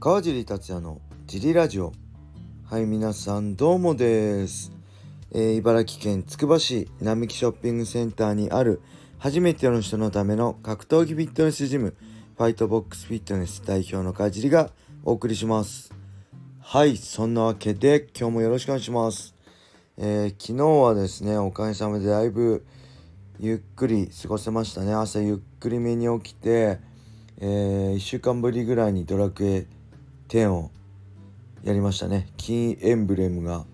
川尻達也のジリラジオ。はい皆さんどうもです、えー茨城県つくば市並木ショッピングセンターにある初めての人のための格闘技フィットネスジムファイトボックスフィットネス代表の川尻がお送りします。はいそんなわけで今日もよろしくお願いします、えー昨日はですねおかげさまでだいぶゆっくり過ごせましたね。朝ゆっくりめに起きて、え1週間ぶりぐらいにドラクエ10をやりましたね。金エンブレムが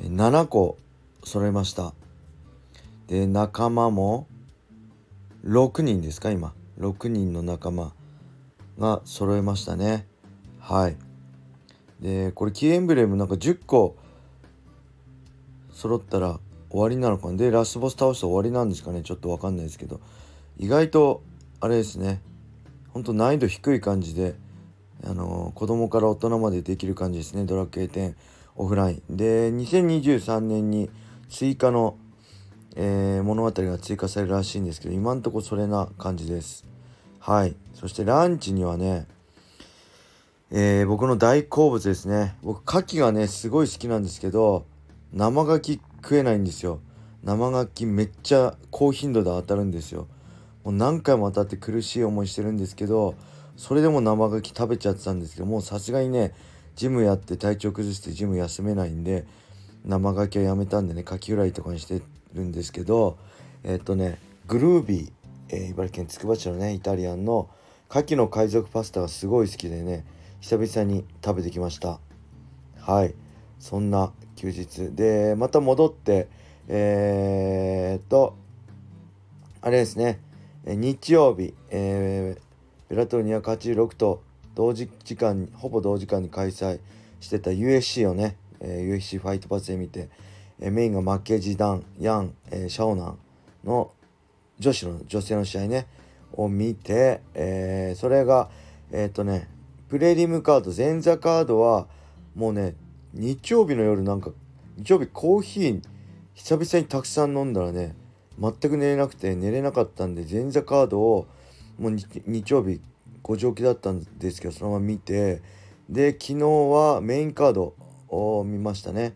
7個揃いました。で仲間も6人ですか今。6人の仲間が揃いましたね。はい。でこれキーエンブレムなんか10個揃ったら終わりなのかな。でラスボス倒して終わりなんですかね。ちょっとわかんないですけど。意外とあれですね。ほんと難易度低い感じであの子供から大人までできる感じですね。ドラクエ10オフライン。で2023年に追加の、えー物語が追加されるらしいんですけど今んとこそれな感じです。はい。そしてランチにはねえー僕の大好物ですね。僕牡蠣がねすごい好きなんですけど生牡蠣食えないんですよ。生牡蠣めっちゃ高頻度で当たるんですよ。もう何回も当たって苦しい思いしてるんですけどそれでも生牡蠣食べちゃってたんですけどもさすがにねジムやって体調崩してジム休めないんで生牡蠣はやめたんでね牡蠣フライとかにしてるんですけどえっとねグルービー、えー茨城県つくば市のねイタリアンの牡蠣の海賊パスタがすごい好きでね久々に食べてきました。はい。そんな休日。でまた戻ってえー、っとあれですね。日曜日、えーベラトル286と同時時間にほぼ同時間に開催してた USC をね、えー USC ファイトパスで見て、えーメインがマッケージダンヤン、えーシャオナンの女子の女性の試合ねを見て、えーそれがえーっとねプレリムカード前座カードはもうね日曜日の夜なんか日曜日コーヒー久々にたくさん飲んだらね全く寝れなくて寝れなかったんで前座カードをもう日曜日5時起きだったんですけどそのまま見てで昨日はメインカードを見ましたね。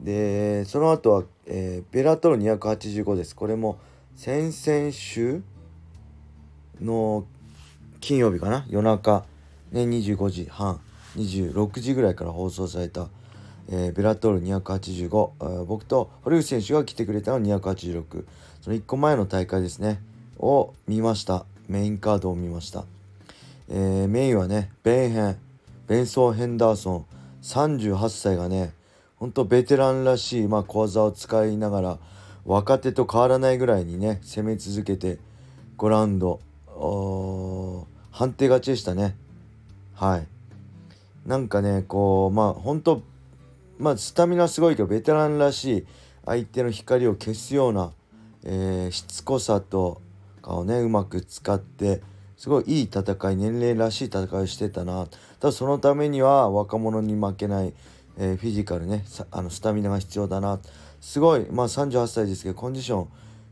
でその後は、えーベラトル285です。これも先々週の金曜日かな？夜中。ね25時半。26時ぐらいから放送された、えーベラトール285、えー僕と堀口選手が来てくれたの286その1個前の大会ですね。を見ました。メインカードを見ました、えーメインはねベンヘンベンソン・ヘンダーソン38歳がねほんとベテランらしい、まあ、小技を使いながら若手と変わらないぐらいにね攻め続けて5ラウンド判定勝ちでしたね。はい。なんかねこうまあ本当まあスタミナすごいけどベテランらしい相手の光を消すような、えーしつこさとかをねうまく使ってすごいいい戦い年齢らしい戦いをしてたな。ただそのためには若者に負けない、えーフィジカルねあのスタミナが必要だな。すごいまあ38歳ですけどコンディション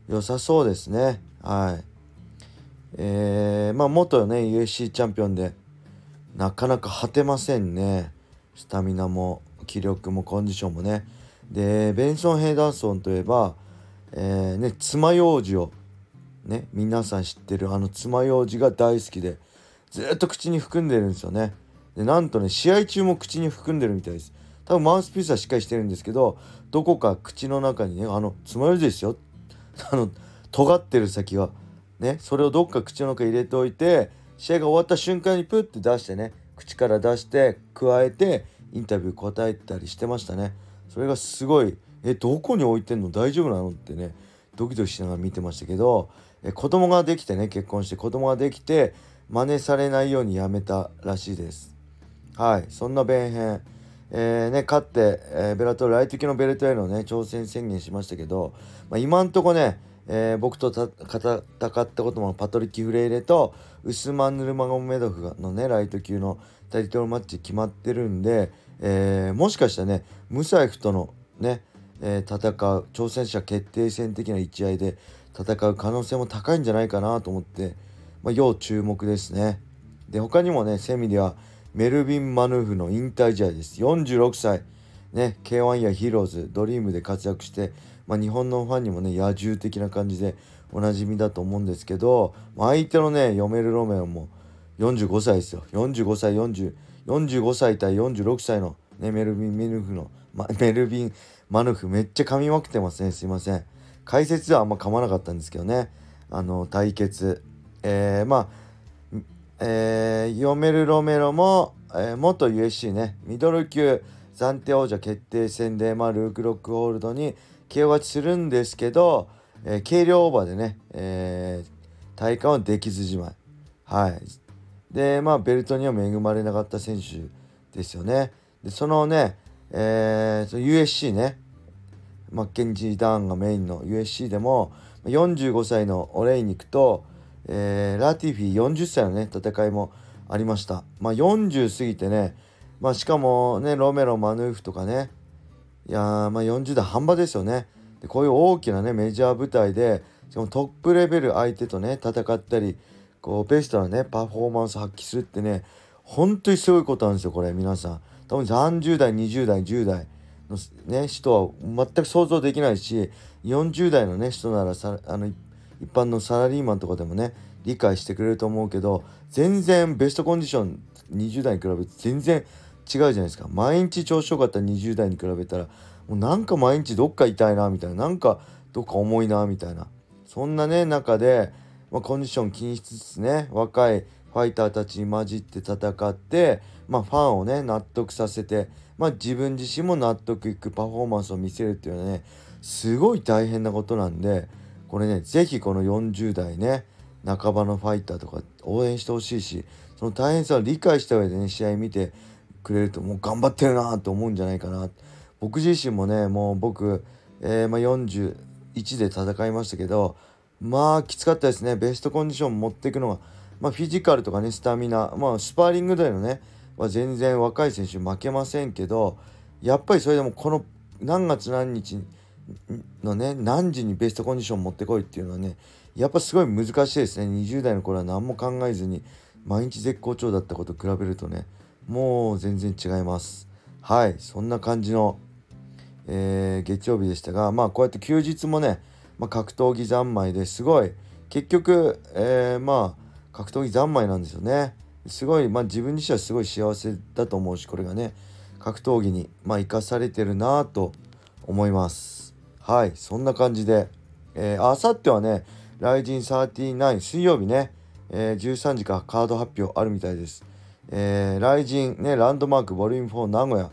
良さそうですね。はい。えー、まあ元ね USC チャンピオンでなかなか果てませんね。スタミナも気力もコンディションもね。でベンソン・ヘイダーソンといえば、えーね爪楊枝をね皆さん知ってるあの爪楊枝が大好きでずっと口に含んでるんですよね。でなんとね試合中も口に含んでるみたいです。多分マウスピースはしっかりしてるんですけどどこか口の中にねあの爪楊枝ですよ。あの尖ってる先がねそれをどっか口の中入れておいて試合が終わった瞬間にプッて出してね口から出して加えてインタビュー答えたりしてましたね。それがすごいえどこに置いてんの？大丈夫なの？ってねドキドキしながら見てましたけどえ子供ができてね結婚して子供ができて真似されないようにやめたらしいです。はい。そんな弁編えーね、勝って、えーベラトルライト級のベルトへのね挑戦宣言しましたけど、まあ、今んとこね、えー僕と戦ったこともパトリッキ・フレイレとウスマン・ヌルマゴメドフのねライト級のタイトルマッチ決まってるんで、えーもしかしたらねムサイフとのね、えー戦う挑戦者決定戦的な一合で戦う可能性も高いんじゃないかなと思って、まあ、要注目ですね。で他にもねセミではメルビン・マヌーフの引退試合です。46歳。ね K1 やヒーローズドリームで活躍して、まあ、日本のファンにもね野獣的な感じでおなじみだと思うんですけど相手のね読めるロメオも45歳ですよ。45歳40 45歳対46歳の、ね、メルビン・マヌフの、ま、メルビン・マヌフめっちゃ噛みまくってますね。すいません。解説ではあんま噛まなかったんですけどねあの対決えー、まあえー、読めるロメロも、えー、元 USC ねミドル級暫定王者決定戦で、まあ、ルーク・ロックホールドに KO 勝ちするんですけど、えー、軽量オーバーでね、えー、体感はできずじまい。はい。で、まあ、ベルトには恵まれなかった選手ですよね。で、そのね、えー、USC ね、マッケンジー・ダーンがメインの USC でも、45歳のオレイニクと、えー、ラティフィ40歳のね、戦いもありました。まあ、40過ぎてね、まあ、しかもね、ロメロ、マヌーフとかね、いやまあ40代半ばですよね。でこういう大きなねメジャー舞台でしかもトップレベル相手とね戦ったりこうベストなねパフォーマンス発揮するってね本当にすごいことなんですよこれ皆さん多分30代20代10代の、ね、人は全く想像できないし40代のね人ならさあの一般のサラリーマンとかでもね理解してくれると思うけど全然ベストコンディション20代に比べて全然違うじゃないですか。毎日調子よかった20代に比べたらもうなんか毎日どっか痛いなみたいななんかどっか重いなみたいな。そんなね中で、まあ、コンディション気にしつつね若いファイターたちに混じって戦って、まあ、ファンをね納得させて、まあ、自分自身も納得いくパフォーマンスを見せるっていうのはねすごい大変なことなんでこれね是非この40代ね半ばのファイターとか応援してほしいしその大変さを理解した上でね試合見てくれるともう頑張ってるなと思うんじゃないかな。僕自身もねもう僕、えー、まあ、41で戦いましたけどまあきつかったですね。ベストコンディション持っていくのが、まあ、フィジカルとかねスタミナまあスパーリングでのねは全然若い選手負けませんけどやっぱりそれでもこの何月何日のね何時にベストコンディション持ってこいっていうのはねやっぱすごい難しいですね。20代の頃は何も考えずに毎日絶好調だったこと比べるとねもう全然違います。はいそんな感じのえー、月曜日でしたがまあこうやって休日もね、まあ、格闘技三昧ですごい結局、えー、まあ格闘技三昧なんですよね。すごいまあ自分自身はすごい幸せだと思うしこれがね格闘技にまあ生かされてるなぁと思います。はいそんな感じで、えー、あさってはねライジン39水曜日ね、えー、13時からカード発表あるみたいです。えー、ライジンね、ランドマークボリューム4名古屋、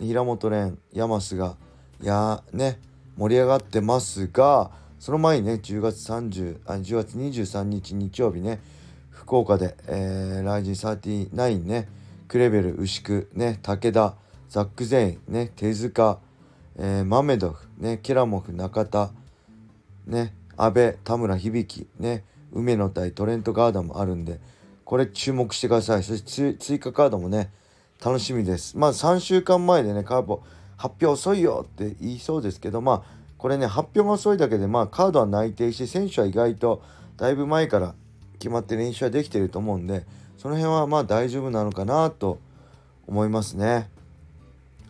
平本蓮、山須が、いやね盛り上がってますがその前にね10月30あ10月23日日曜日ね福岡で、えー、ライジン39ねクレベル牛久ね武田ザック・ゼインね手塚、えー、マメドフねケラモフ中田ね阿部田村響ね梅野対トレントガードもあるんでこれ注目してください。そして追加カードもね楽しみです。まあ3週間前でねカーボ発表遅いよって言いそうですけどまあこれね発表が遅いだけでまあカードは内定し選手は意外とだいぶ前から決まって練習はできてると思うんでその辺はまあ大丈夫なのかなと思いますね。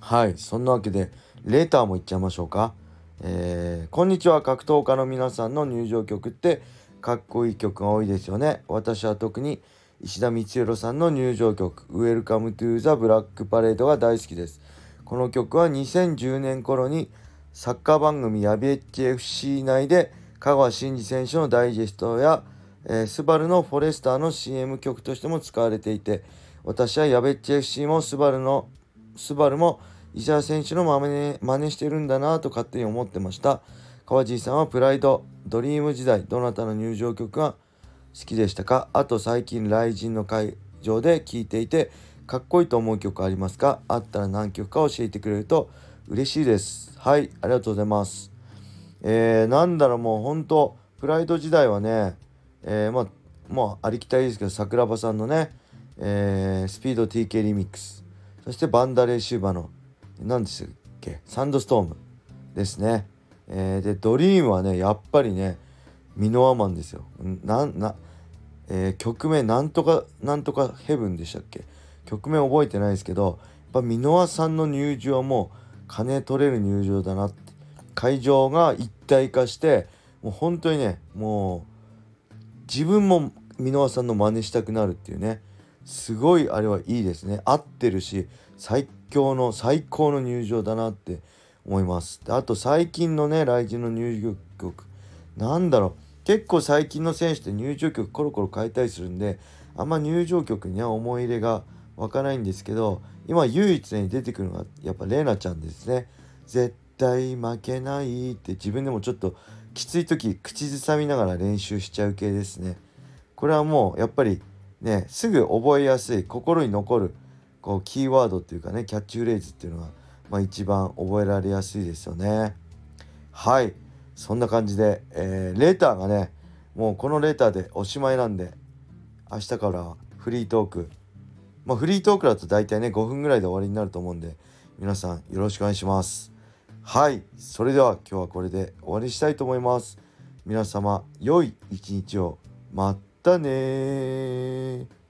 はいそんなわけでレーターもいっちゃいましょうか。えー、こんにちは。格闘家の皆さんの入場曲ってかっこいい曲が多いですよね。私は特に石田光弘さんの入場曲「Welcome to the Black Parade」が大好きです。この曲は2010年頃にサッカー番組ヤビエッチ FC 内で香川真司選手のダイジェストや、えー、スバルのフォレスターの CM 曲としても使われていて私はヤベッチ FC もスバルのスバルも石原選手の真似真似してるんだなと勝手に思ってました川地さんはプライドドリーム時代どなたの入場曲が好きでしたか？あと最近雷神の会場で聴いていてかっこいいと思う曲ありますか？あったら何曲か教えてくれると嬉しいです。はい、ありがとうございます。えー、なんだろうもう本当プライド時代はね、えー、まあ、まあ、ありきたりですけど、桜庭さんのね、えー、スピード TK リミックス、そしてバンダレーシューバの、何でしたっけ、サンドストーム。ですね。えー、で、ドリームはね、やっぱりね、ミノアマンですよ。な、な、えー、曲名なんとか、なんとかヘブンでしたっけ？曲名覚えてないですけどやっぱ箕輪さんの入場はもう金取れる入場だなって。会場が一体化してもう本当にねもう自分も箕輪さんの真似したくなるっていうね。すごいあれはいいですね。合ってるし最強の最高の入場だなって思います。あと最近のね来日の入場曲。なんだろう。結構最近の選手って入場曲コロコロ変えたりするんであんま入場曲には思い入れが湧かないんですけど今唯一に出てくるのがやっぱレナちゃんですね。絶対負けないって自分でもちょっときつい時口ずさみながら練習しちゃう系ですね。これはもうやっぱりねすぐ覚えやすい心に残るこうキーワードっていうかねキャッチフレーズっていうのが、まあ、一番覚えられやすいですよね。はい。そんな感じで、えー、レーターがねもうこのレーターでおしまいなんで明日からフリートーク。まあフリートークだと大体ね5分ぐらいで終わりになると思うんで皆さんよろしくお願いします。はい。それでは今日はこれで終わりにしたいと思います。皆様良い一日を。またね